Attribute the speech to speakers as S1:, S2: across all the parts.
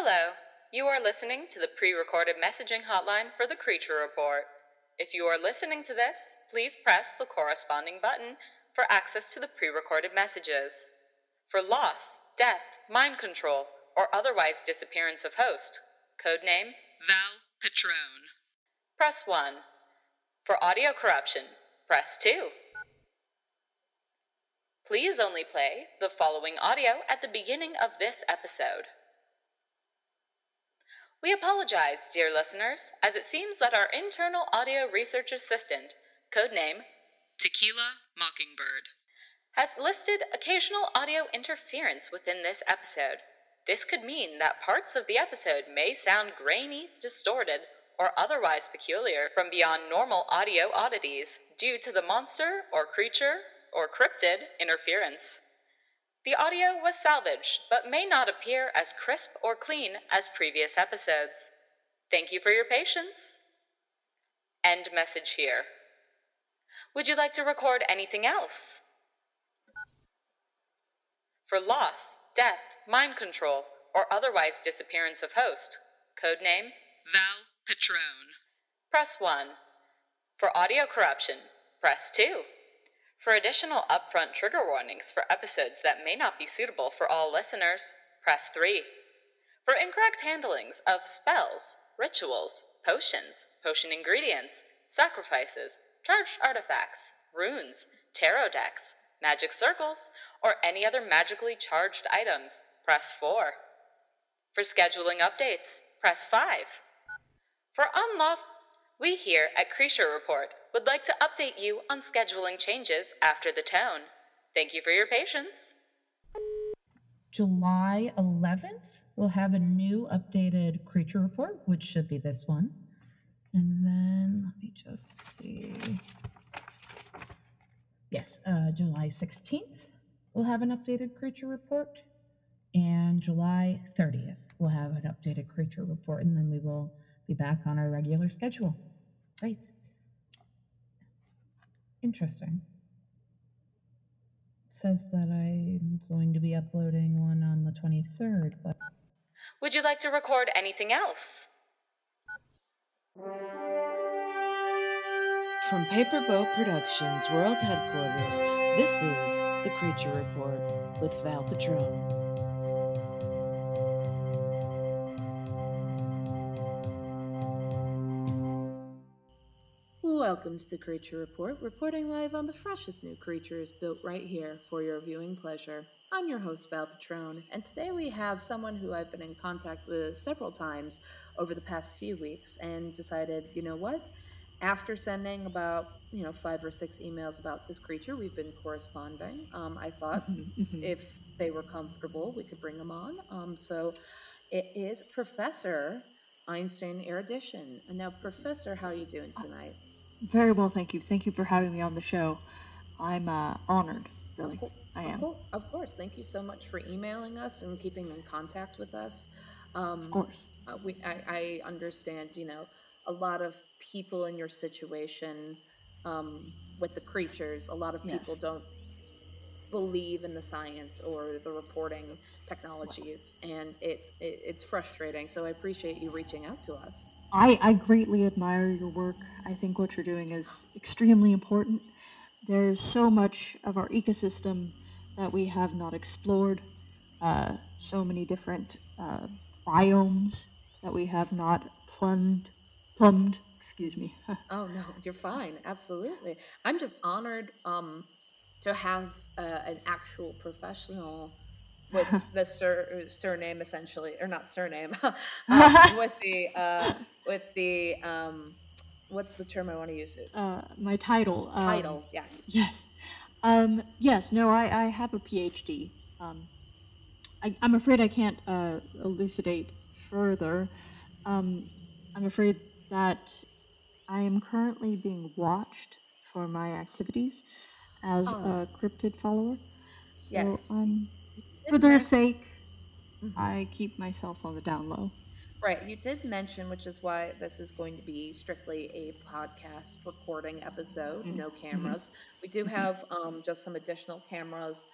S1: Hello. You are listening to the pre recorded messaging hotline for the Creature Report. If you are listening to this, please press the corresponding button for access to the pre recorded messages. For loss, death, mind control, or otherwise disappearance of host, codename Val Petrone. Press 1. For audio corruption, press 2. Please only play the following audio at the beginning of this episode. We apologize, dear listeners, as it seems that our internal audio research assistant, codename Tequila Mockingbird, has listed occasional audio interference within this episode. This could mean that parts of the episode may sound grainy, distorted, or otherwise peculiar from beyond normal audio oddities due to the monster or creature or cryptid interference. The audio was salvaged, but may not appear as crisp or clean as previous episodes. Thank you for your patience. End message here. Would you like to record anything else? For loss, death, mind control, or otherwise disappearance of host, codename Val Petrone. Press 1. For audio corruption, press 2. For additional upfront trigger warnings for episodes that may not be suitable for all listeners, press 3. For incorrect handlings of spells, rituals, potions, potion ingredients, sacrifices, charged artifacts, runes, tarot decks, magic circles, or any other magically charged items, press 4. For scheduling updates, press 5. For unlawful we here at Creature Report would like to update you on scheduling changes after the tone. Thank you for your patience.
S2: July 11th, we'll have a new updated creature report, which should be this one. And then let me just see. Yes, uh, July 16th, we'll have an updated creature report. And July 30th, we'll have an updated creature report. And then we will be back on our regular schedule. Great. Interesting. It says that I'm going to be uploading one on the 23rd, but
S1: Would you like to record anything else?
S3: From Paperboat Productions World Headquarters, this is The Creature Report with Val Petrone. Welcome to The Creature Report, reporting live on the freshest new creatures built right here for your viewing pleasure. I'm your host, Val Petrone, and today we have someone who I've been in contact with several times over the past few weeks and decided, you know what? After sending about, you know, five or six emails about this creature, we've been corresponding. Um, I thought if they were comfortable, we could bring them on. Um, so it is Professor Einstein Erudition. And now, Professor, how are you doing tonight?
S4: Very well, thank you. Thank you for having me on the show. I'm uh, honored, really. I
S3: of
S4: am.
S3: of course. Thank you so much for emailing us and keeping in contact with us. Um,
S4: Of course.
S3: uh, we, I, I understand, you know, a lot of people in your situation um, with the creatures, a lot of
S4: Yes.
S3: people don't believe in the science or the reporting technologies, and it, it it's frustrating. So I appreciate you reaching out to us.
S4: I, I greatly admire your work. I think what you're doing is extremely important. There's so much of our ecosystem that we have not explored, uh, so many different uh, biomes that we have not plumbed, plumbed, excuse me.
S3: Oh no, you're fine. Absolutely. I'm just honored um, to have uh, an actual professional with the sur- surname, essentially, or not surname, um, with the uh, with the um, what's the term I want to use? Is
S4: uh, my title. um,
S3: title. Yes.
S4: Yes. Um, yes, no, I, I have a PhD. Um, I, I'm afraid I can't uh, elucidate further. Um, I'm afraid that I am currently being watched for my activities as
S3: Oh.
S4: a cryptid follower. So
S3: Yes.
S4: um, for their sake,
S3: Mhm.
S4: I keep myself on the down low.
S3: Right. You did mention, which is why this is going to be strictly a podcast recording episode,
S4: Mhm.
S3: no cameras. We do have um, just some additional cameras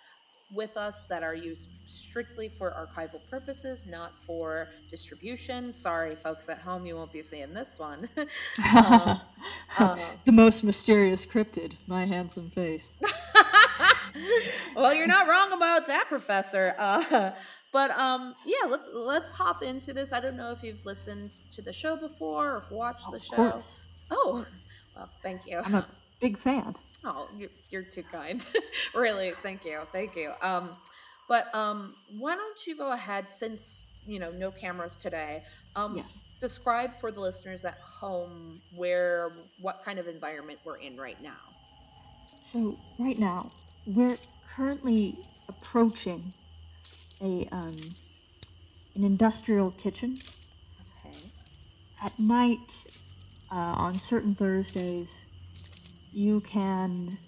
S3: with us that are used strictly for archival purposes, not for distribution. Sorry, folks at home, you won't be seeing this one. um,
S4: uh, the most mysterious cryptid, my handsome face.
S3: well, you're not wrong about that, Professor. Uh, but um, yeah, let's let's hop into this. I don't know if you've listened to the show before or watched the show.
S4: Course.
S3: Oh, well, thank you.
S4: I'm a big fan.
S3: Oh, you're, you're too kind. really, thank you, thank you. Um, but um, why don't you go ahead since you know no cameras today? Um,
S4: yes.
S3: describe for the listeners at home where what kind of environment we're in right now.
S4: So right now we're currently approaching a um, an industrial kitchen.
S3: Okay.
S4: At night, uh, on certain Thursdays, you can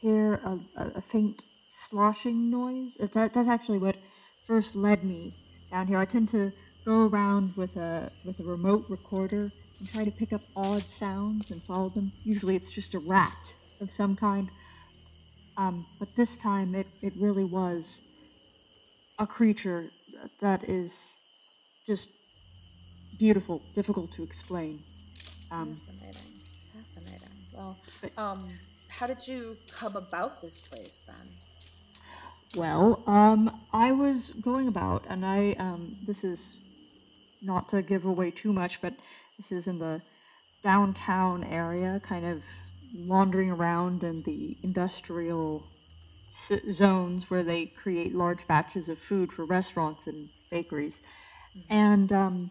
S4: hear a, a, a faint sloshing noise. That, that's actually what first led me down here. I tend to go around with a with a remote recorder and try to pick up odd sounds and follow them. Usually, it's just a rat of some kind. Um, but this time, it, it really was a creature that is just beautiful, difficult to explain.
S3: Um, Fascinating. Fascinating. Well, um, how did you come about this place then?
S4: Well, um, I was going about, and I, um, this is not to give away too much, but this is in the downtown area, kind of wandering around in the industrial zones where they create large batches of food for restaurants and bakeries. Mm-hmm. And um,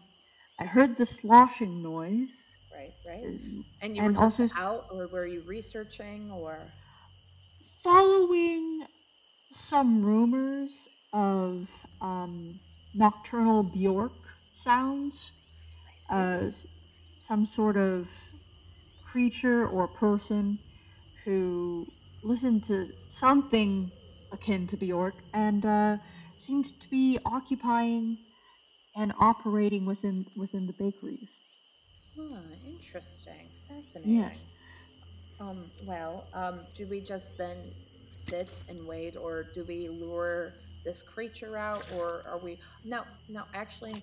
S4: I heard the sloshing noise.
S3: Right, right. And you and were just also out, or were you researching, or
S4: following some rumors of um, nocturnal Bjork sounds? Uh, some sort of creature or person who listened to something akin to Bjork and uh, seemed to be occupying and operating within within the bakeries.
S3: Ah, interesting, fascinating.
S4: Yes.
S3: Um, well, um, do we just then sit and wait, or do we lure this creature out, or are we? No, no. Actually,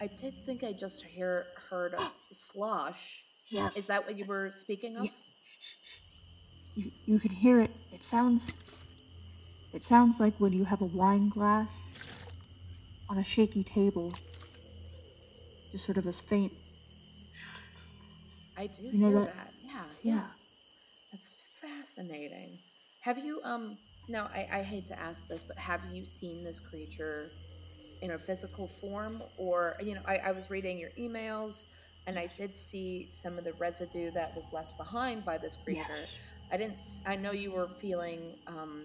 S3: I did think I just hear heard a slosh.
S4: Yes.
S3: Is that what you were speaking of?
S4: You, you can hear it. It sounds. It sounds like when you have a wine glass on a shaky table. Just sort of a faint.
S3: I do you hear that? that? Yeah, yeah, yeah. That's fascinating. Have you um? Now I, I hate to ask this, but have you seen this creature in a physical form, or you know, I, I was reading your emails and I did see some of the residue that was left behind by this creature. Yes. I didn't. I know you were feeling um,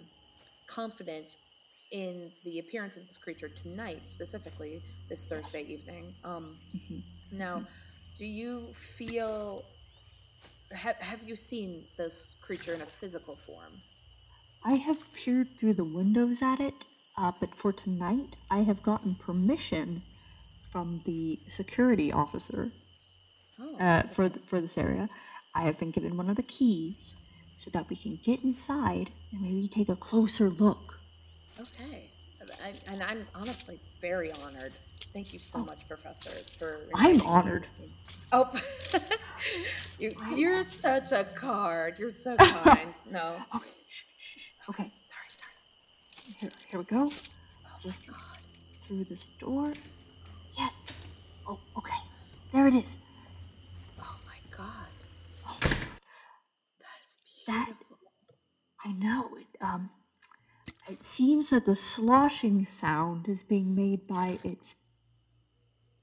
S3: confident in the appearance of this creature tonight, specifically this Thursday evening. Um, mm-hmm. Now, do you feel? Have Have you seen this creature in a physical form?
S4: I have peered through the windows at it, uh, but for tonight, I have gotten permission from the security officer oh, uh, for for this area. I have been given one of the keys so that we can get inside and maybe take a closer look.
S3: Okay. I, and I'm honestly very honored. Thank you so oh. much, Professor, for.
S4: I'm honored.
S3: Oh, you, you're such a card. You're so kind. No.
S4: Okay. Okay.
S3: Sorry, sorry.
S4: Here, here we go.
S3: Oh Just God.
S4: through this door. Yes. Oh, okay. There it is. That I know it um it seems that the sloshing sound is being made by its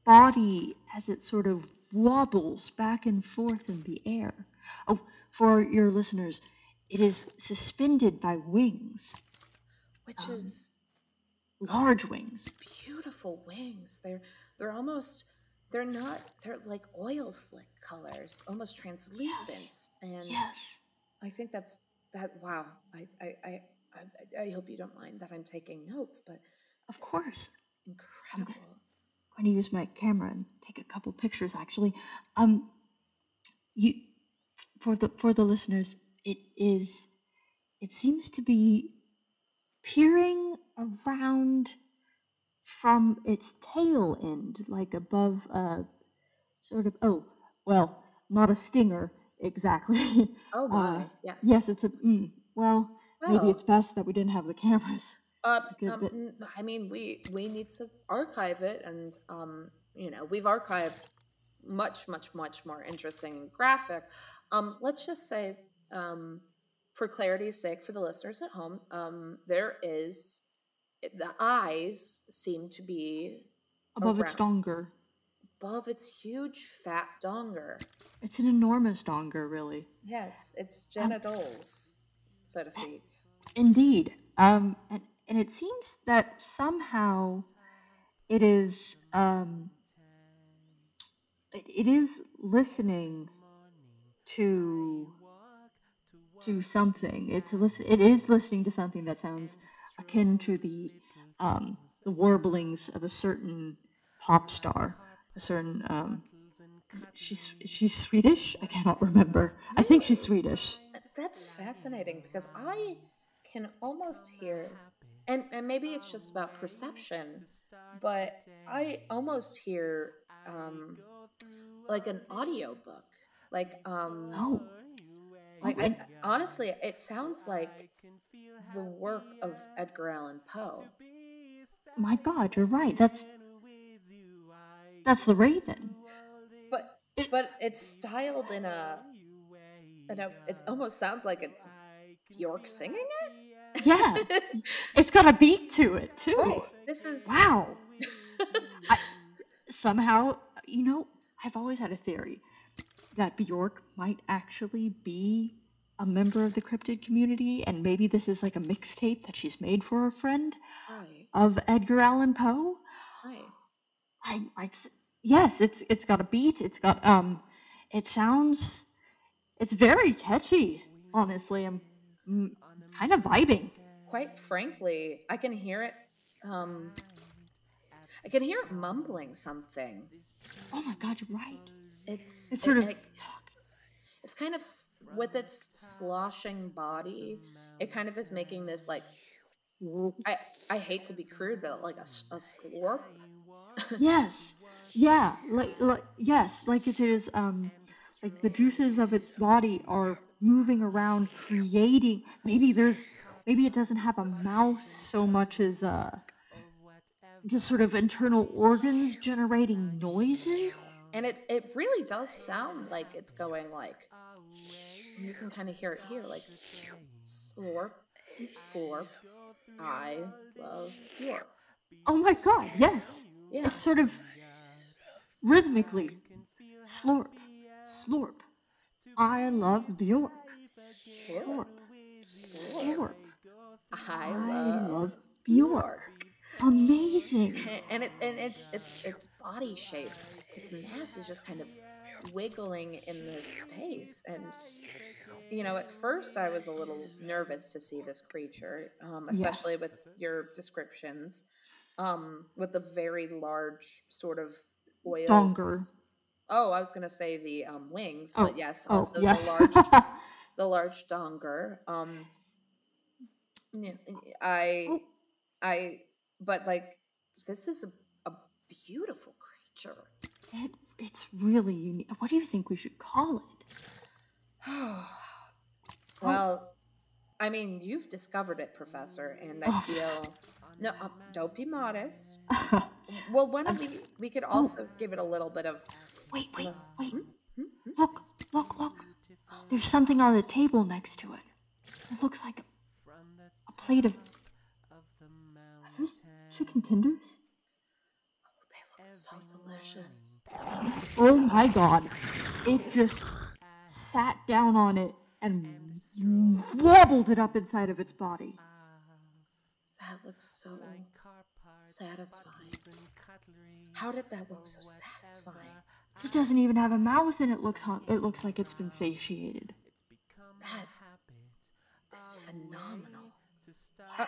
S4: body as it sort of wobbles back and forth in the air. Oh, for your listeners, it is suspended by wings.
S3: Which um, is
S4: large wings.
S3: Beautiful wings. They're they're almost they're not they're like oil slick colors, almost translucent.
S4: Yes.
S3: And
S4: yes.
S3: I think that's that. Wow. I, I, I, I, hope you don't mind that I'm taking notes, but
S4: of course,
S3: incredible.
S4: I'm going to use my camera and take a couple pictures. Actually, um, you for the for the listeners, it is. It seems to be peering around from its tail end, like above a sort of, oh, well, not a stinger exactly.
S3: Oh
S4: Uh,
S3: my, yes.
S4: yes, it's a, mm, well, maybe it's best that we didn't have the cameras.
S3: Uh, um,
S4: it-
S3: I mean, we we need to archive it, and um, you know, we've archived much, much, much more interesting and graphic. Um, let's just say, um, for clarity's sake, for the listeners at home, um, there is the eyes seem to be
S4: Above its
S3: around-
S4: donger.
S3: Above its huge fat donger.
S4: It's an enormous donger, really.
S3: Yes, its genitals, so to speak.
S4: Indeed. Um, and, and it seems that somehow it is um, it, it is listening to to something. It's listen. It is listening to something that sounds akin to the um, the warblings of a certain pop star, a certain um, she's she's Swedish. I cannot remember. I think she's Swedish.
S3: That's fascinating because I can almost hear, and, and maybe it's just about perception, but I almost hear um, like an audiobook. Like, um,
S4: Oh,
S3: like I, honestly, it sounds like the work of Edgar Allan Poe.
S4: my God, you're right. That's that's the Raven.
S3: But but it's styled in a, in a it almost sounds like it's Bjork singing it.
S4: Yeah, it's got a beat to it too.
S3: Right. This is
S4: Wow. I, somehow, you know, I've always had a theory that Bjork might actually be a member of the cryptid community, and maybe this is like a mixtape that she's made for a friend
S3: right,
S4: of Edgar Allan Poe.
S3: right.
S4: I, I, yes, it's it's got a beat. It's got um, it sounds, it's very catchy. Honestly, I'm mm, kind of vibing.
S3: quite frankly, I can hear it. Um, I can hear it mumbling something.
S4: Oh my God, you're right.
S3: It's
S4: It's
S3: it-
S4: sort of
S3: it- it's kind of with its sloshing body. It kind of is making this like I I hate to be crude, but like a, a slurp.
S4: Yes, yeah, like like yes, like it is um, like the juices of its body are moving around, creating. Maybe there's maybe it doesn't have a mouth so much as uh, just sort of internal organs generating noises.
S3: and it's it really does sound like it's going like you can kind of hear it here like slurp slurp i love Bjork
S4: Oh my God, yes.
S3: Yeah
S4: It's sort of rhythmically slurp, slurp. I love Bjork.
S3: slurp
S4: Slurp, slurp.
S3: i
S4: I
S3: love
S4: love Bjork. Amazing.
S3: and, it and it's it's its body shape its mass is just kind of wiggling in this space and you know at first i was a little nervous to see this creature um, especially with your descriptions um, with the very large sort of oil
S4: Donger.
S3: oh i was going to say the um, wings
S4: Oh,
S3: but yes
S4: oh, yes.
S3: the large the large donger um yeah, i
S4: Oh.
S3: i but like this is a, a beautiful creature
S4: it, it's really unique. What do you think we should call it?
S3: well i mean you've discovered it professor and i
S4: Oh.
S3: feel no uh, don't be modest well why don't we we could also give it a little bit of
S4: wait, wait,
S3: uh,
S4: wait.
S3: hmm? Hmm? Hmm?
S4: Look, look, look. There's something on the table next to it. It looks like a, a plate of. Are those chicken tenders?
S3: Oh, they look so delicious
S4: Oh my god. It just sat down on it and wobbled it up inside of its body.
S3: That looks so satisfying how did that look so satisfying
S4: It doesn't even have a mouth and it looks hung- it looks like it's been satiated.
S3: that is phenomenal uh,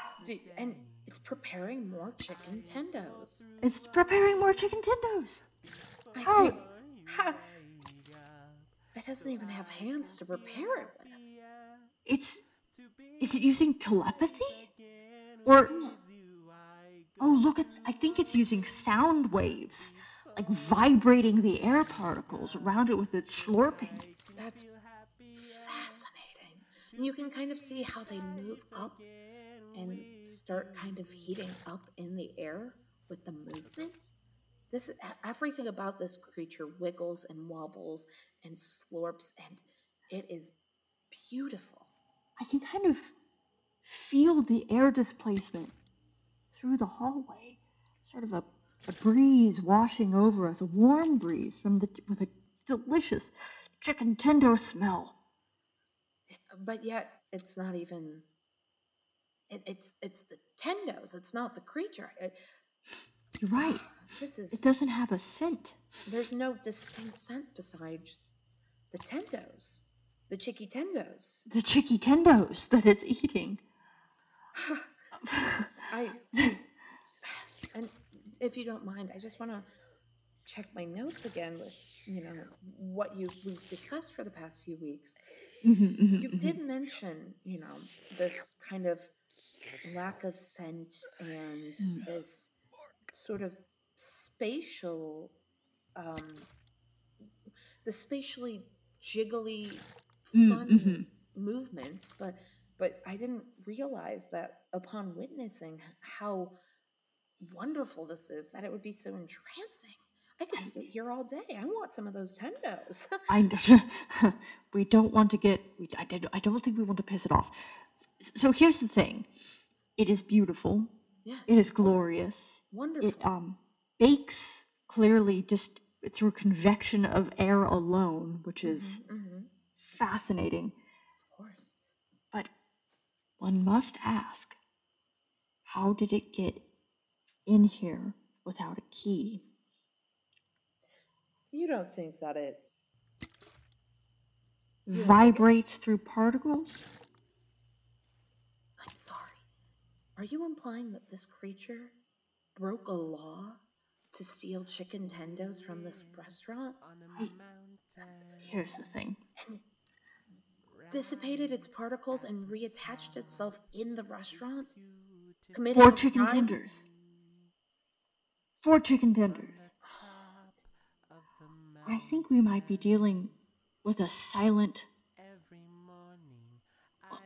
S3: and it's preparing more chicken tendos
S4: It's preparing more chicken tendos.
S3: I
S4: Oh.
S3: think, ha, it doesn't even have hands to prepare it with.
S4: It's is it using telepathy? Or oh, look at I think it's using sound waves, like vibrating the air particles around it with its slurping.
S3: That's fascinating. And you can kind of see how they move up and start kind of heating up in the air with the movement. This is everything about this creature wiggles and wobbles and slurps and it is beautiful.
S4: I can kind of feel the air displacement through the hallway. Sort of a, a breeze washing over us, a warm breeze from the with a delicious chicken tendo smell.
S3: But yet it's not even it, it's it's the tendos. It's not the creature. It,
S4: You're right.
S3: This is.
S4: It doesn't have a scent.
S3: There's no distinct scent besides the tendos, the chicky tendos.
S4: The chicky tendos that it's eating.
S3: I, and if you don't mind, I just want to check my notes again with you know what you we've discussed for the past few weeks.
S4: Mm-hmm, mm-hmm,
S3: you
S4: mm-hmm.
S3: did mention you know this kind of lack of scent and
S4: Mm.
S3: this sort of spatial um the spatially jiggly
S4: Mm,
S3: fun movements but but i didn't realize that upon witnessing how wonderful this is that it would be so entrancing i could sit here all day i want some of those tendos
S4: I we don't want to get we, I, don't- I don't think we want to piss it off. So here's the thing. It is beautiful.
S3: yes
S4: It is glorious.
S3: wonderful
S4: It um bakes clearly just through convection of air alone, which is
S3: hmm
S4: fascinating.
S3: of course
S4: one must ask, how did it get in here without a key?
S3: you don't think that it You don't it-
S4: Vibrates through particles?
S3: i'm sorry are you implying that this creature broke a law to steal chicken tendos from this restaurant
S4: I, here's the thing.
S3: Dissipated its particles and reattached itself in the restaurant committing
S4: Four chicken
S3: crime?
S4: tenders. Four chicken tenders. I think we might be dealing with a silent.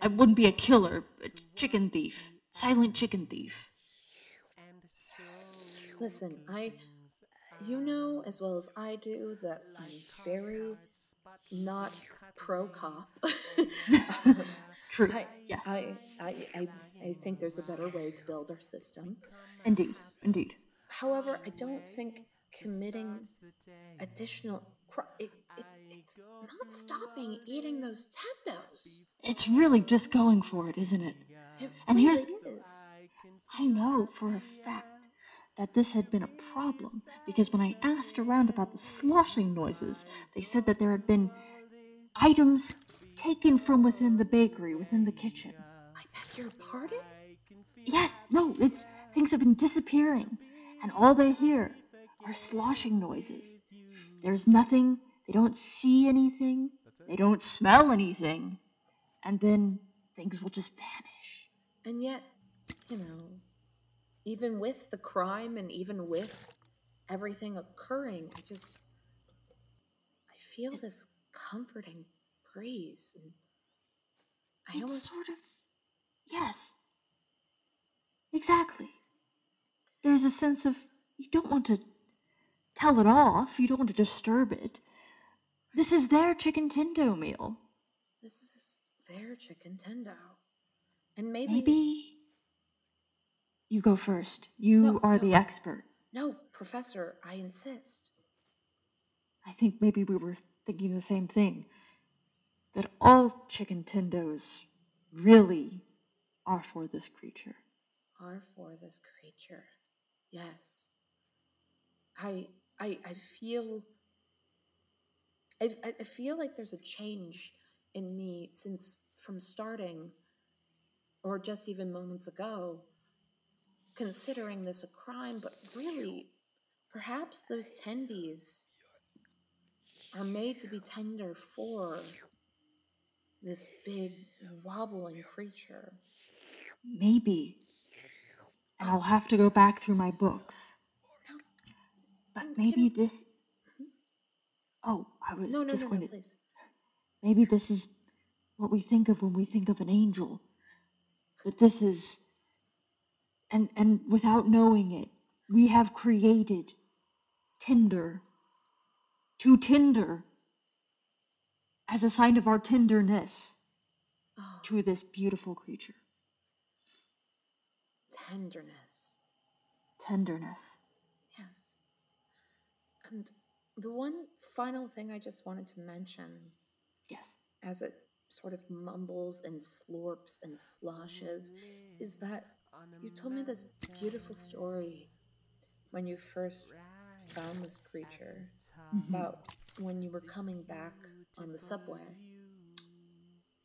S4: I wouldn't be a killer, a chicken thief. Silent chicken thief.
S3: Listen, I, you know as well as I do that I'm very not pro cop.
S4: Um, True.
S3: I,
S4: Yes.
S3: I, I, I, I think there's a better way to build our system.
S4: Indeed. Indeed.
S3: However, I don't think committing additional cri- it, it, it's not stopping eating those tendos.
S4: It's really just going for it, isn't it?
S3: It
S4: And
S3: really
S4: here's-
S3: is.
S4: I know for a fact that this had been a problem because when I asked around about the sloshing noises, they said that there had been items taken from within the bakery, within the kitchen.
S3: I beg your pardon?
S4: Yes, no, it's things have been disappearing, and all they hear are sloshing noises. There's nothing, they don't see anything, they don't smell anything, and then things will just vanish.
S3: And yet, you know, even with the crime and even with everything occurring, I just I feel this comforting breeze and I almost
S4: sort of yes. Exactly. There's a sense of you don't want to tell it off, you don't want to disturb it. This is their chicken tendo meal.
S3: this is their chicken tendo. And maybe,
S4: Maybe you go first. You
S3: No,
S4: are
S3: no.
S4: the expert.
S3: no, Professor, I insist.
S4: I think maybe we were thinking the same thing. That all chicken tendos really are for this creature.
S3: Are for this creature. Yes. I I I feel I, I- I feel like there's a change in me since from starting or just even moments ago considering this a crime but really perhaps those tendies are made to be tender for this big wobbling creature
S4: Maybe. and I'll have to go back through my books. But maybe this. Hmm? Oh, I was
S3: No, no,
S4: just
S3: no,
S4: going to.
S3: please.
S4: Maybe this is what we think of when we think of an angel. That this is. And, and without knowing it, we have created Tinder to Tinder as a sign of our tenderness
S3: Oh,
S4: to this beautiful creature.
S3: tenderness.
S4: Tenderness.
S3: Yes. And the one final thing I just wanted to mention
S4: Yes.
S3: as it sort of mumbles and slurps and sloshes is that you told me this beautiful story when you first found this creature
S4: Mhm.
S3: about when you were coming back on the subway.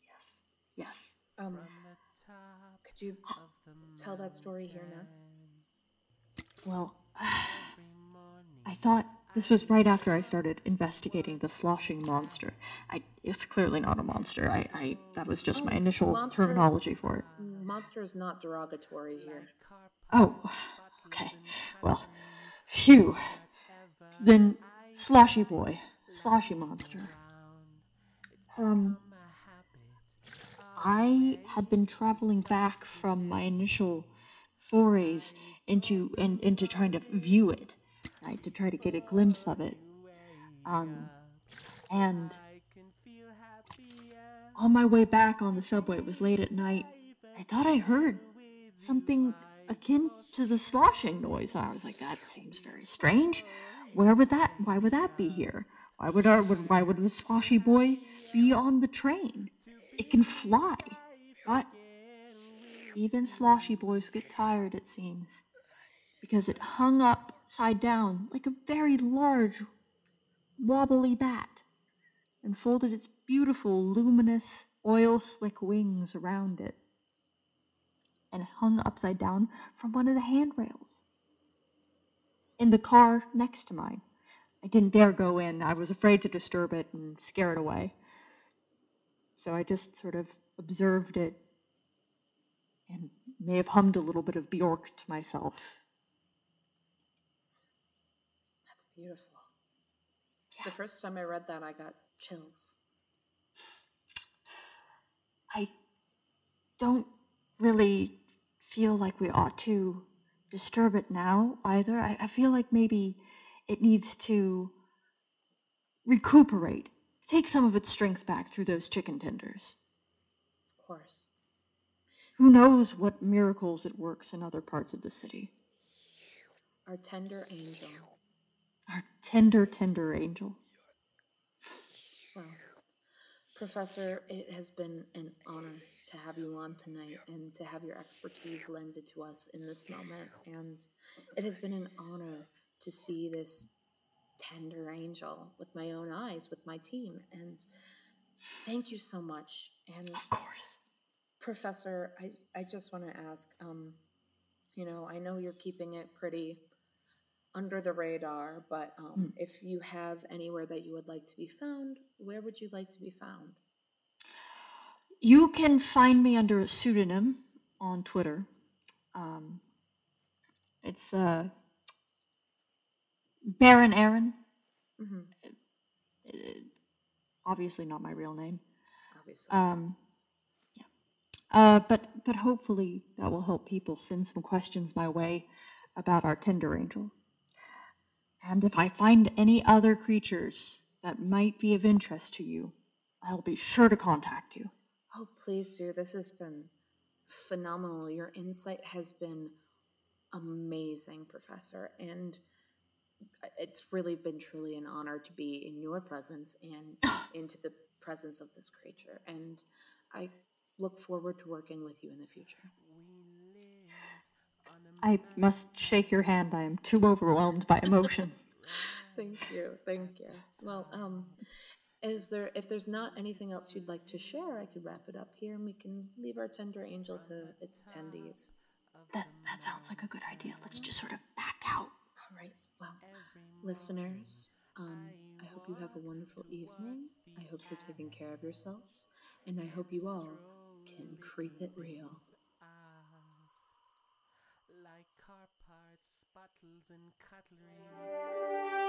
S4: Yes. Yes.
S3: Um, could you tell that story here now?
S4: Well, I thought this was right after I started investigating the sloshing monster. I, it's clearly not a monster. I, I that was just my
S3: Oh,
S4: initial terminology for it.
S3: Monster is not derogatory here.
S4: Oh, okay. Well, phew. Then sloshy boy, sloshy monster. Um, I had been traveling back from my initial forays into and into trying to view it, right, to try to get a glimpse of it. Um, and on my way back on the subway, it was late at night. I thought I heard something akin to the sloshing noise. I was like, that seems very strange. Where would that? Why would that be here? Why would our? Why would the sloshy boy be on the train? It can fly, but even sloshy boys get tired. It seems because it hung upside down like a very large, wobbly bat, and folded its beautiful, luminous, oil slick wings around it and hung upside down from one of the handrails. In the car next to mine. I didn't dare go in. I was afraid to disturb it and scare it away. So I just sort of observed it and may have hummed a little bit of Bjork to myself.
S3: That's beautiful. The first time I read that, I got chills.
S4: I don't really feel like we ought to disturb it now either. I, I feel like maybe it needs to recuperate, take some of its strength back through those chicken tenders.
S3: Of course.
S4: Who knows what miracles it works in other parts of the city?
S3: Our tender angel.
S4: Our tender, tender angel.
S3: Well, Professor, it has been an honor to have you on tonight and to have your expertise lended to us in this moment. And it has been an honor to see this tender angel with my own eyes, with my team. And thank you so much. And
S4: Of course.
S3: Professor, I, I just want to ask, um, you know, I know you're keeping it pretty under the radar, but um, if you have anywhere that you would like to be found, where would you like to be found?
S4: You can find me under a pseudonym on Twitter. Um, it's uh, Baron Aaron.
S3: hmm
S4: Uh, obviously not my real name.
S3: obviously.
S4: Um, yeah. Uh, but but hopefully that will help people send some questions my way about our Tender Angel. And if I find any other creatures that might be of interest to you, I'll be sure to contact you.
S3: Oh, please do. This has been phenomenal. Your insight has been amazing, Professor. And it's really been truly an honor to be in your presence and into the presence of this creature. And I look forward to working with you in the future.
S4: I must shake your hand. I am too overwhelmed by emotion.
S3: Thank you, thank you. Well, um, is there if there's not anything else you'd like to share, I could wrap it up here, and we can leave our tender angel to its tendies.
S4: That that sounds like a good idea. Let's just sort of back out.
S3: All right. Well, listeners, um, I hope you have a wonderful evening. I hope you're taking care of yourselves, and I hope you all can creep it real.
S5: Like and cutlery.